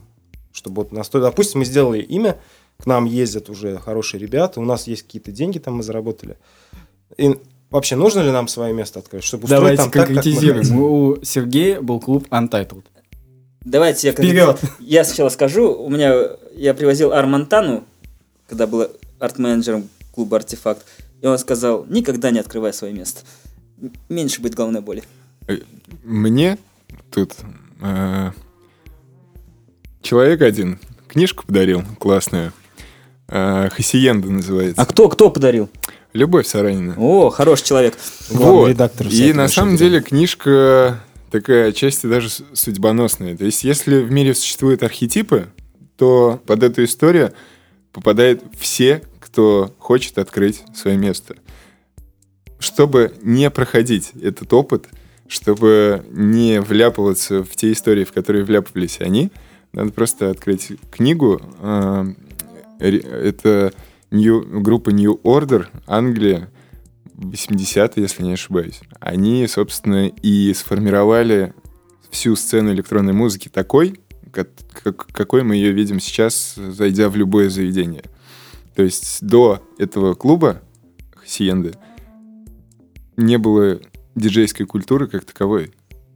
Чтобы вот настолько... Допустим, мы сделали имя, к нам ездят уже хорошие ребята, у нас есть какие-то деньги, там мы заработали. И вообще нужно ли нам свое место открыть, чтобы устроить Давайте там так, как мы хотим? У Сергея был клуб Untitled. Давайте я... Вперед! Я сначала скажу, у меня... Я привозил Армантану, когда был арт-менеджером клуба «Артефакт», и он сказал, никогда не открывай свое место. Меньше будет головной боли. мне тут э, человек один книжку подарил классную. Э, Хасиенда называется. А кто, кто подарил? Любовь Саранина. О, хороший человек. Вот. редактор И на «Большой самом деревни». деле книжка такая отчасти даже судьбоносная. То есть если в мире существуют архетипы, то под эту историю попадают все, кто хочет открыть свое место. Чтобы не проходить этот опыт, чтобы не вляпываться в те истории, в которые вляпывались они, надо просто открыть книгу. Ре- Это New- группа New Order, Англия, 80-е, если не ошибаюсь. Они, собственно, и сформировали всю сцену электронной музыки такой, как, как- какой мы ее видим сейчас, зайдя в любое заведение. То есть до этого клуба Хасиенды не было диджейской культуры как таковой.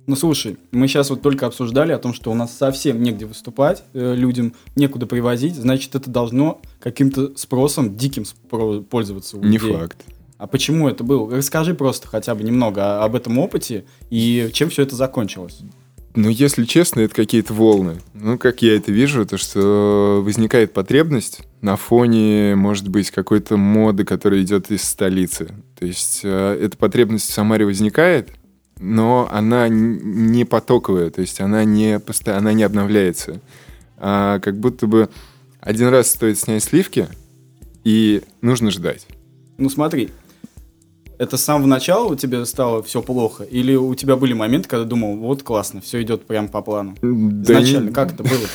Ну слушай, мы сейчас вот только обсуждали о том, что у нас совсем негде выступать, э, людям некуда привозить, значит это должно каким-то спросом, диким спро- пользоваться у Не людей. факт. А почему это было? Расскажи просто хотя бы немного об этом опыте и чем все это закончилось. Ну, если честно, это какие-то волны. Ну, как я это вижу, то что возникает потребность на фоне, может быть, какой-то моды, которая идет из столицы. То есть э, эта потребность в Самаре возникает, но она не потоковая, то есть она не, поста- она не обновляется. А как будто бы один раз стоит снять сливки, и нужно ждать. Ну смотри, это с самого начала у тебя стало все плохо? Или у тебя были моменты, когда думал, вот классно, все идет прям по плану? Да не- Изначально, как это было?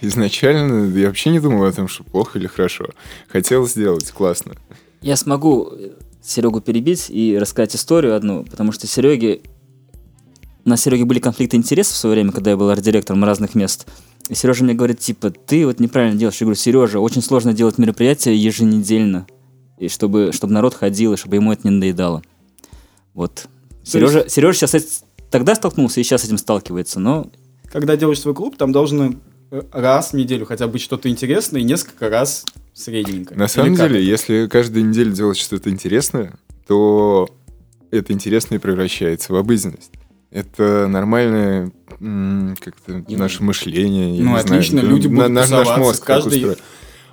Изначально я вообще не думал о том, что плохо или хорошо. Хотел сделать, классно. Я смогу Серегу перебить и рассказать историю одну, потому что Сереге... На Сереге были конфликты интересов в свое время, когда я был арт-директором разных мест. И Сережа мне говорит, типа, ты вот неправильно делаешь. Я говорю, Сережа, очень сложно делать мероприятия еженедельно. И чтобы, чтобы народ ходил, и чтобы ему это не надоедало. Вот. Сережа, Сережа сейчас с- тогда столкнулся и сейчас с этим сталкивается, но Когда делаешь свой клуб, там должно э, раз в неделю хотя бы быть что-то интересное и несколько раз средненько. На самом деле, это? если каждую неделю делать что-то интересное, то это интересное превращается в обыденность. Это нормальное как-то И- наше мышление. Ну, отлично, знаю, люди на- будут наш, наш тусоваться, мозг каждый-.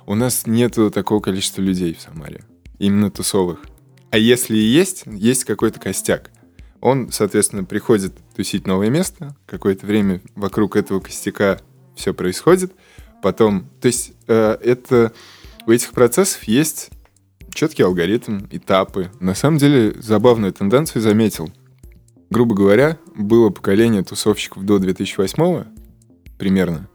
У нас нету такого количества людей в Самаре. Именно тусовых. А если и есть, есть какой-то костяк. Он, соответственно, приходит тусить новое место. Какое-то время вокруг этого костяка все происходит. Потом, то есть э, это у этих процессов есть четкий алгоритм, этапы. На самом деле забавную тенденцию заметил. Грубо говоря, было поколение тусовщиков до 2008 примерно.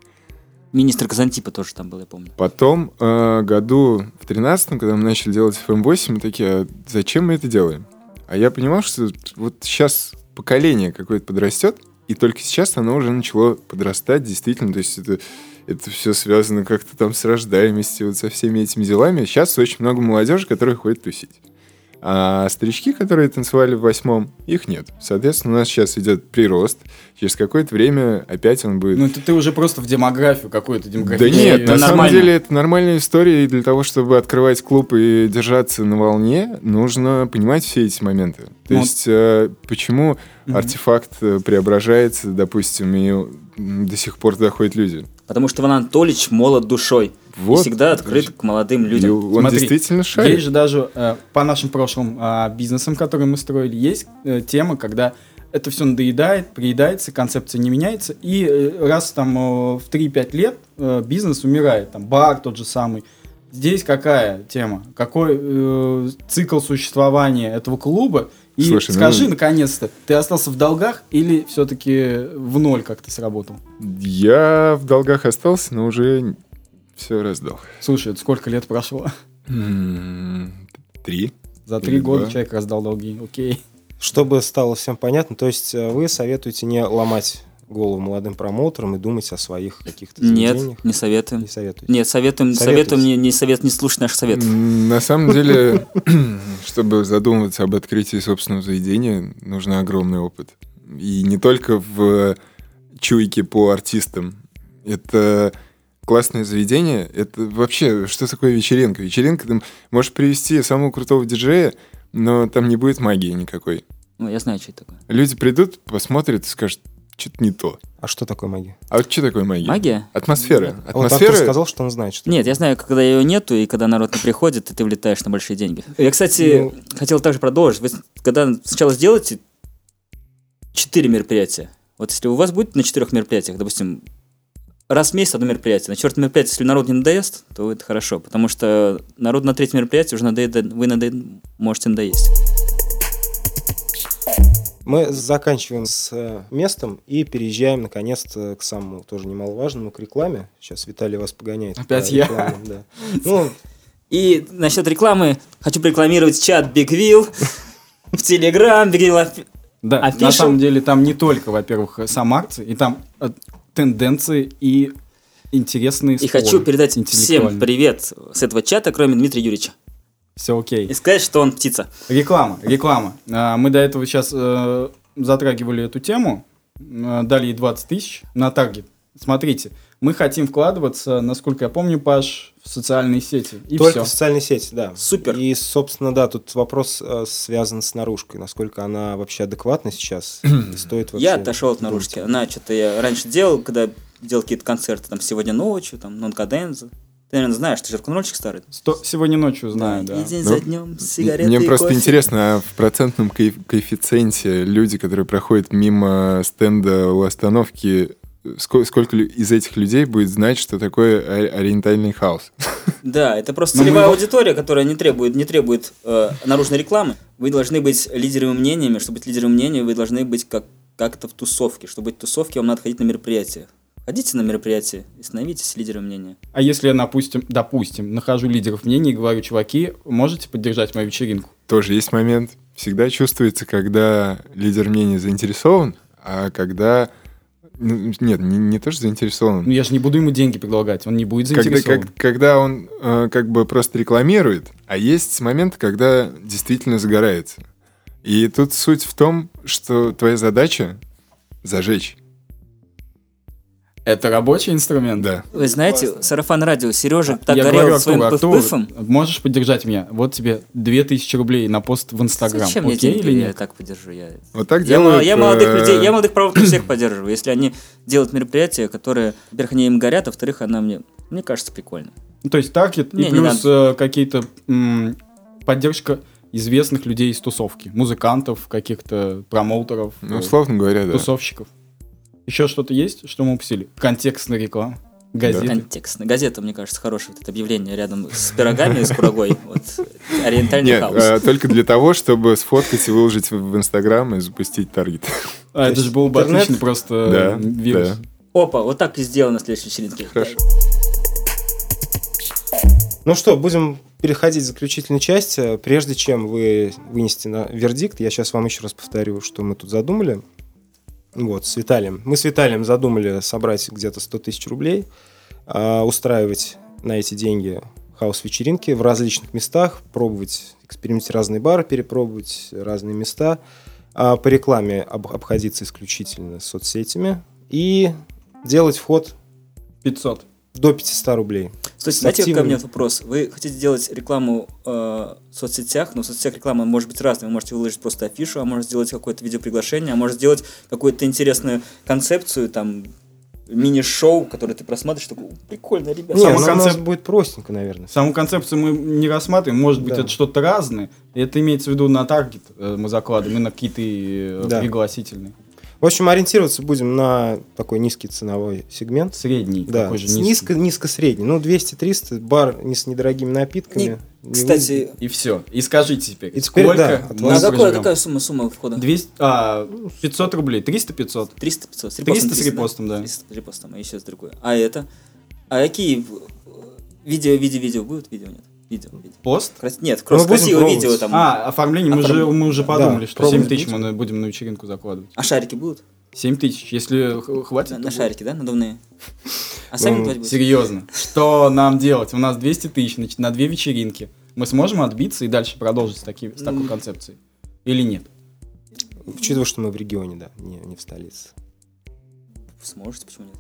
Министр Казантипа тоже там был, я помню. Потом, э, году в 13 когда мы начали делать FM8, мы такие, а зачем мы это делаем? А я понимал, что вот сейчас поколение какое-то подрастет, и только сейчас оно уже начало подрастать, действительно, то есть это, это все связано как-то там с рождаемостью, вот со всеми этими делами. Сейчас очень много молодежи, которая ходит тусить. А старички, которые танцевали в восьмом, их нет. Соответственно, у нас сейчас идет прирост. Через какое-то время опять он будет Ну, это ты уже просто в демографию какую-то да демографическую. нет, это на самом нормально. деле это нормальная история, и для того, чтобы открывать клуб и держаться на волне, нужно понимать все эти моменты. То Ну, есть, э, почему Мгм. артефакт э, преображается, допустим, и до сих пор доходят люди? Потому что Иван Анатольевич молод душой. Вот. И всегда открыт к молодым И людям. он Смотри, действительно Есть шарит. же даже э, по нашим прошлым а, бизнесам, которые мы строили, есть э, тема, когда это все надоедает, приедается, концепция не меняется, и э, раз там э, в 3-5 лет э, бизнес умирает, там бар тот же самый. Здесь какая тема? Какой э, цикл существования этого клуба? И Слушай, ну- скажи, наконец-то, ты остался в долгах или все-таки в ноль как-то сработал? Я в долгах остался, но уже все раздал. Слушай, это сколько лет прошло? Три. За три года два. человек раздал долги, окей. Чтобы стало всем понятно, то есть э, вы советуете не ломать голову молодым промоутерам и думать о своих каких-то Нет, заведениях? не советуем. Не советуете? Нет, советуем, советуем не, не совет, не слушать наш совет. На самом деле, чтобы задумываться об открытии собственного заведения, нужен огромный опыт. И не только в чуйке по артистам. Это классное заведение. Это вообще, что такое вечеринка? Вечеринка, ты можешь привести самого крутого диджея, но там не будет магии никакой. Ну, я знаю, что это такое. Люди придут, посмотрят и скажут, что-то не то. А что такое магия? А вот что такое магия? Магия? Атмосфера. Он Атмосфера... Артур сказал, что он знает, что Нет, я знаю, когда ее нету, и когда народ не приходит, и ты влетаешь на большие деньги. Я, кстати, Ну. хотел также продолжить. Вы когда сначала сделаете четыре мероприятия, вот если у вас будет на четырех мероприятиях, допустим, раз в месяц одно мероприятие, на четвертом мероприятии, если народ не надоест, то это хорошо, потому что народ на третьем мероприятии уже надоест, вы надоест, можете надоесть. Мы заканчиваем с э, местом и переезжаем наконец-то к самому тоже немаловажному, к рекламе. Сейчас Виталий вас погоняет. Опять я? да. Ну, И насчет рекламы хочу порекламировать чат Big Wheel в Telegram, Big Wheel Да, Official? на самом деле там не только, во-первых, сам акции, и там э, тенденции и интересные И хочу передать всем привет с этого чата, кроме Дмитрия Юрьевича. Все окей. И сказать, что он птица. Реклама, реклама. А, Мы до этого сейчас э, затрагивали эту тему, э, дали ей 20 тысяч на таргет. Смотрите, мы хотим вкладываться, насколько я помню, Паш, в социальные сети. И только все. в социальной сети, да. Супер. И, собственно, да, тут вопрос э, связан с наружкой. Насколько она вообще адекватна сейчас? стоит вообще Я отошел от думать. наружки. Она что-то я раньше делал, когда делал какие-то концерты, там, сегодня ночью, там, нон-каденза. Ты, наверное, знаешь, ты же рок-н-ролльщик старый. Сто- Сегодня ночью знаю, да. И день Ну, за днем, сигареты Мне и просто кофе. интересно, а в процентном ко- коэффициенте люди, которые проходят мимо стенда у остановки, ско- сколько, лю- из этих людей будет знать, что такое ори- ориентальный хаос? Да, это просто мы целевая аудитория, которая не требует, не требует э, наружной рекламы. Вы должны быть лидерами мнениями. Чтобы быть лидером мнения, вы должны быть как, как-то в тусовке. Чтобы быть в тусовке, вам надо ходить на мероприятия. Ходите на мероприятия и становитесь лидером мнения. А если я, допустим, допустим, нахожу лидеров мнений и говорю, чуваки, можете поддержать мою вечеринку? Тоже есть момент. Всегда чувствуется, когда лидер мнения заинтересован, а когда... ну, Нет, не, не то, что заинтересован. Ну я же не буду ему деньги предлагать, он не будет когда, заинтересован. как- когда он э, как бы просто рекламирует, а есть момент, когда действительно загорается. И тут суть в том, что твоя задача зажечь. Это рабочий инструмент? Да. Вы знаете, сарафан радио, Сережа так я горел говорю, своим Артур, пыф-пыфом. Артур, можешь поддержать меня? Вот тебе 2000 рублей на пост в Инстаграм. Зачем мне Окей деньги? или Я нет? так поддержу. Я, Вот так я, делают... я молодых э, людей, я молодых промоутеров всех поддерживаю. Если они делают мероприятия, которые, во-первых, они им горят, а во-вторых, она мне, мне кажется, прикольно. Ну, То есть таргет и не плюс э, какие-то м, поддержка известных людей из тусовки. Музыкантов, каких-то промоутеров, Ну, условно говоря, да. тусовщиков. Еще что-то есть, что мы упустили? Контекстная реклама. Газеты. Контекстно. Газета, мне кажется, хорошее вот это объявление рядом с пирогами и с курагой. Вот. Ориентальный Нет, хаос. э, только для того, чтобы сфоткать и выложить в Инстаграм и запустить таргет. А, это же был бы интернет? отличный просто Да, э, вирус. да. Опа, вот так и сделано на следующей вечеринке. Хорошо. Ну что, будем переходить к заключительной части. Прежде чем вы вынесете на вердикт, я сейчас вам еще раз повторю, что мы тут задумали. Вот, с Виталием. Мы с Виталием задумали собрать где-то 100 тысяч рублей, а, устраивать на эти деньги хаос-вечеринки в различных местах, пробовать, экспериментировать разные бары, перепробовать разные места, а по рекламе об- обходиться исключительно соцсетями и делать вход 500. До 500 рублей. Слушайте, знаете, ко активным. мне вопрос? Вы хотите делать рекламу э, в соцсетях, но в соцсетях реклама может быть разной. Вы можете выложить просто афишу, а можете сделать какое-то видеоприглашение, а можете сделать какую-то интересную концепцию, там, мини-шоу, которое ты просматриваешь, такой, «О, прикольно, ребята. Не, Сама ну, у нас концеп- будет простенько, наверное. Саму концепцию мы не рассматриваем, может быть, Да. это что-то разное. И это имеется в виду на таргет э, мы закладываем, именно какие-то э, Да. пригласительные. В общем, ориентироваться будем на такой низкий ценовой сегмент. Средний, Да, же низко, низко-средний. Ну, 200-300, бар не с недорогими напитками. Не, Не Кстати, И все. И скажите теперь, И теперь, сколько да, мы вас- а какое, какая сумма, сумма входа? 200, а, 500 рублей, 300-500. 300 500 с 300 с репостом, да. 300 с репостом, а еще с другой. А это? А какие видео, видео, видео будут? Видео нет. Видео. Пост? Крас- Нет, Ну, мы будем красивое пробовать. видео там. А, оформление, мы, Оформление. же, мы уже Да, подумали, что пробовать 7 тысяч будем. мы будем на вечеринку закладывать. А шарики будут? 7 тысяч, если хватит. На, на шарики, да, надувные? А сами Ну, платить будете? Серьезно. Что нам делать? У нас 200 тысяч на, на две вечеринки. Мы сможем отбиться и дальше продолжить с, таки- с такой концепцией? Или нет? Учитывая, что мы в регионе, да, не, не в столице. Сможете, почему нет?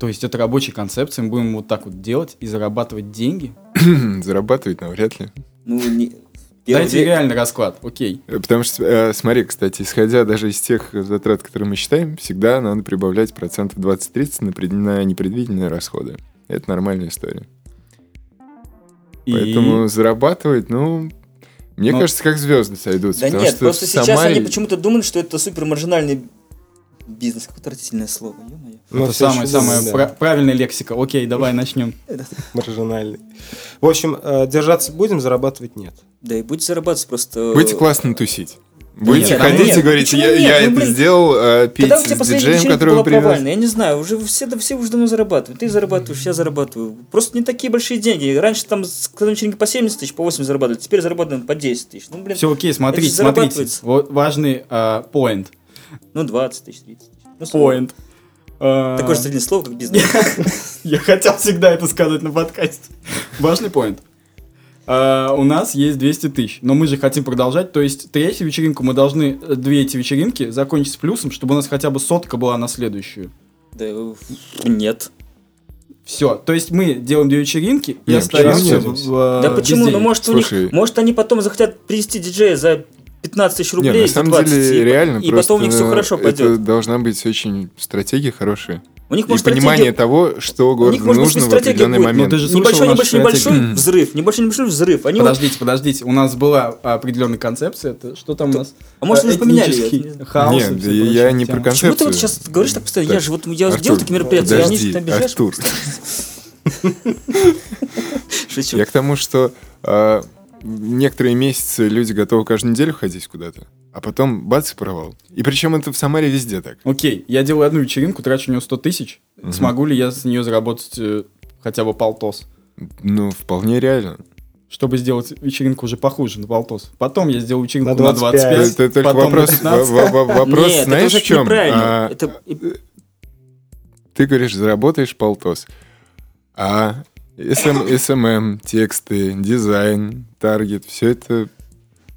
То есть это рабочая концепция, мы будем вот так вот делать и зарабатывать деньги? Зарабатывать навряд ли. Ну, не... Дайте день- реальный расклад, окей. Э, Потому что, э, смотри, кстати, исходя даже из тех затрат, которые мы считаем, всегда надо прибавлять процентов 20-30 на, пред- на непредвиденные расходы. Это нормальная история. И- Поэтому зарабатывать, ну, мне Ну, кажется, как звезды сойдутся. Да потому нет, что просто в сейчас они почему-то думают, что это супер маржинальный бизнес. Какое отвратительное слово, ё-моё. Ну, это самая, самая да, пра- правильная лексика. Окей, давай начнем. маржинальный. В общем, э, держаться будем, зарабатывать нет. Да и будете зарабатывать просто... Будете классно тусить. Будете нет, ходить нет, и говорить, почему я, нет? я Ну, это блин, сделал, э, пить Когда у тебя с диджеем, которого была привез. провальная? Я не знаю, уже все, да, все уже давно зарабатывают. Ты зарабатываешь, я зарабатываю. Просто не такие большие деньги. Раньше там с вечеринки по 70 тысяч, по 80 зарабатывали. Теперь зарабатываем по 10 тысяч. Ну, блин, Все окей, смотрите, смотрите. Вот важный а, point. Ну 20 тысяч, 30 тысяч. Ну. Point. А, Такое же среднее слово, как бизнес. Я хотел всегда это сказать на подкасте. Важный point. А, у нас есть 200 тысяч, но мы же хотим продолжать. То есть третью вечеринку мы должны, э, две эти вечеринки закончить с плюсом, чтобы у нас хотя бы сотка была на следующую. Да, э, нет. Все. То есть мы делаем две вечеринки и остаемся в, в, Да э, почему? Ну, может, у них, может, они потом захотят привести диджея за 15 тысяч Не, рублей, на за самом 20, деле, и, реально и просто потом у них все хорошо это пойдет. должна быть очень стратегия хорошая. У них, И может, понимание стратегия- того, что у городу них, может быть, нужно в стратегия определенный будет, но момент. слушал Небольшой, небольшой, небольшой взрыв. Небольшой, небольшой взрыв. Они вот- Подождите, подождите. У нас была определенная концепция. Это, что там у нас? А может, вы Э, уже поменяли я не хаос и Нет, прочее я не про Почему ты вот концепцию. сейчас говоришь так постоянно? Я же вот я Артур, делал такие мероприятия, и они подожди, что-то обижаешь. Артур. Шучу. Я к тому, что а, некоторые месяцы люди готовы каждую неделю ходить куда-то, а потом бац и провал. И причем это в Самаре везде так. Окей, я делаю одну вечеринку, трачу у нее 100 тысяч. Смогу ли я с нее заработать э, хотя бы полтос? Ну, вполне реально. Чтобы сделать вечеринку уже похуже на полтос. Потом я сделаю вечеринку На на 25. 25. Это только потом на вопрос, 15. во- во- вопрос Нет, знаешь, в чем? А, Это ты говоришь, заработаешь полтос. А SM, SMM, тексты, дизайн, таргет, все это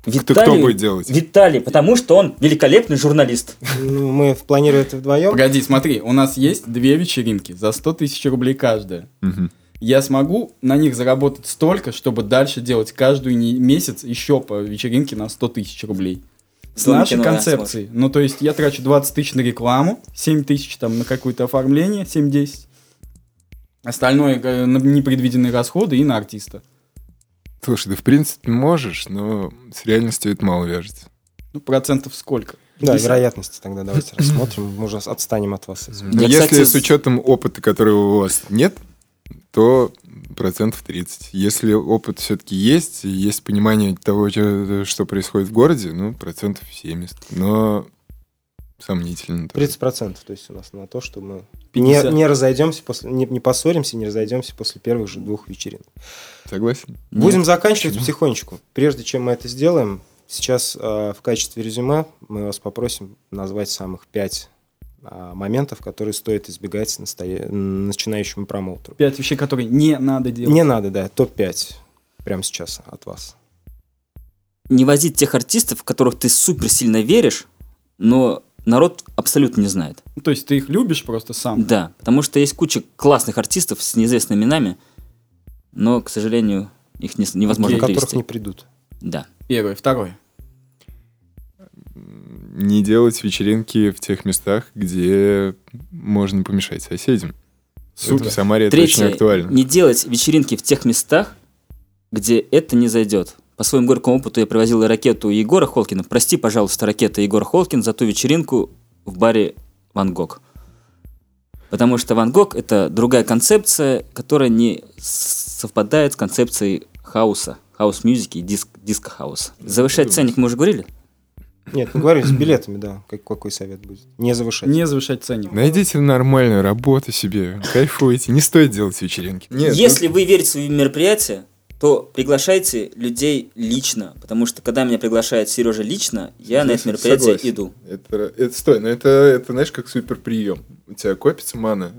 кто, кто Виталий- будет делать? Виталий, потому что он великолепный журналист. Ну, мы планируем это вдвоем. Погоди, смотри, у нас есть две вечеринки за 100 тысяч рублей каждая. Мгм. Я смогу на них заработать столько, чтобы дальше делать каждый месяц еще по вечеринке на 100 тысяч рублей. С Дома нашей да, концепцией. Ну, то есть я трачу 20 тысяч на рекламу, 7 тысяч там на какое-то оформление, 7-10. Остальное на непредвиденные расходы и на артиста. Слушай, да в принципе можешь, но с реальностью это мало вяжется. Ну, процентов сколько? Да, 50? вероятности тогда давайте рассмотрим. Мы уже отстанем от вас. Но Я, если кстати, с учетом опыта, которого у вас нет, то процентов 30. Если опыт все-таки есть, и есть понимание того, что происходит в городе, ну, процентов 70. Но сомнительно. тоже. 30% то есть у нас на то, что мы не, 50. не разойдемся после, не, не поссоримся, не разойдемся после первых же двух вечеринок. Согласен? Будем заканчивать потихонечку. Прежде чем мы это сделаем, сейчас э, в качестве резюме мы вас попросим назвать самых пять а, моментов, которые стоит избегать настоя- начинающему промоутеру. Пять вещей, которые не надо делать. Не надо, да, топ-5 прямо сейчас от вас. Не возить тех артистов, в которых ты супер сильно веришь, но народ абсолютно не знает. Ну, То есть ты их любишь просто сам. Да, потому что есть куча классных артистов с неизвестными именами, но, к сожалению, их не- невозможно на которых привести. не придут. Да. Первое. Второе. не делать вечеринки в тех местах, где можно помешать соседям. Супер. Это в Самаре это Третье. очень актуально. Не делать вечеринки в тех местах, где это не зайдет. По своему горькому опыту я привозил ракету Егора Холкина. Прости, пожалуйста, ракета Егор Холкин за ту вечеринку в баре Ван Гог. Потому что Ван Гог — это другая концепция, которая не совпадает с концепцией хауса, house music и и диск, диско-хауса. Завышать ценник мы уже говорили? Нет, мы говорили с билетами, да. Как, какой совет будет? Не завышать. Не завышать ценник. Найдите нормальную работу себе, кайфуйте, не стоит делать вечеринки. Нет, Если вы верите в свои мероприятия, то приглашайте людей лично. Потому что когда меня приглашает Сережа лично, я на это мероприятие Согласен. иду. Это, это стой, но это, это знаешь, как супер прием. У тебя копится мана.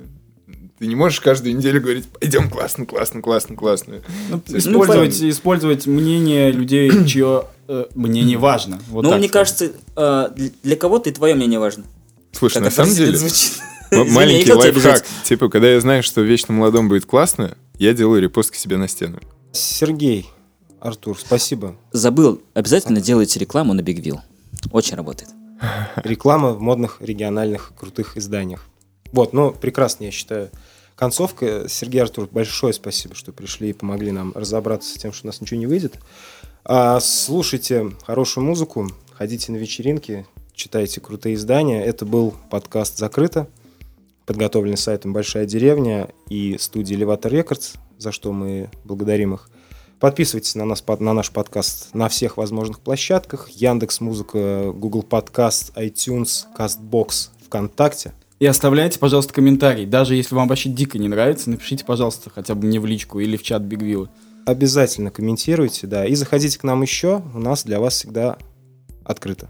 Ты не можешь каждую неделю говорить, пойдем классно, классно, классно, классно. Ну, Ну, использовать, понятно. использовать мнение людей, чье э, мнение важно. Вот Но так мне сказать. кажется, э, для- кого-то и твое мнение важно. Слушай, Как на самом деле, м- маленький лайфхак. Типа, когда я знаю, что вечно молодом будет классно, я делаю репост к себе на стену. Сергей, Артур, спасибо. Забыл, обязательно делайте рекламу на Wheel. Очень работает. Реклама в модных региональных крутых изданиях. Вот, ну, прекрасно, я считаю. Концовка. Сергей Артур, большое спасибо, что пришли и помогли нам разобраться с тем, что у нас ничего не выйдет. А, слушайте хорошую музыку, ходите на вечеринки, читайте крутые издания. Это был подкаст «Закрыто», подготовленный сайтом «Большая деревня» и студией «Элеватор Рекордс», за что мы благодарим их. Подписывайтесь на, нас, на наш подкаст на всех возможных площадках. Яндекс Музыка, Google Подкаст, iTunes, Castbox, ВКонтакте. И оставляйте, пожалуйста, комментарий. Даже если вам вообще дико не нравится, напишите, пожалуйста, хотя бы мне в личку или в чат Бигвилла. Обязательно комментируйте, да. И заходите к нам еще. У нас для вас всегда открыто.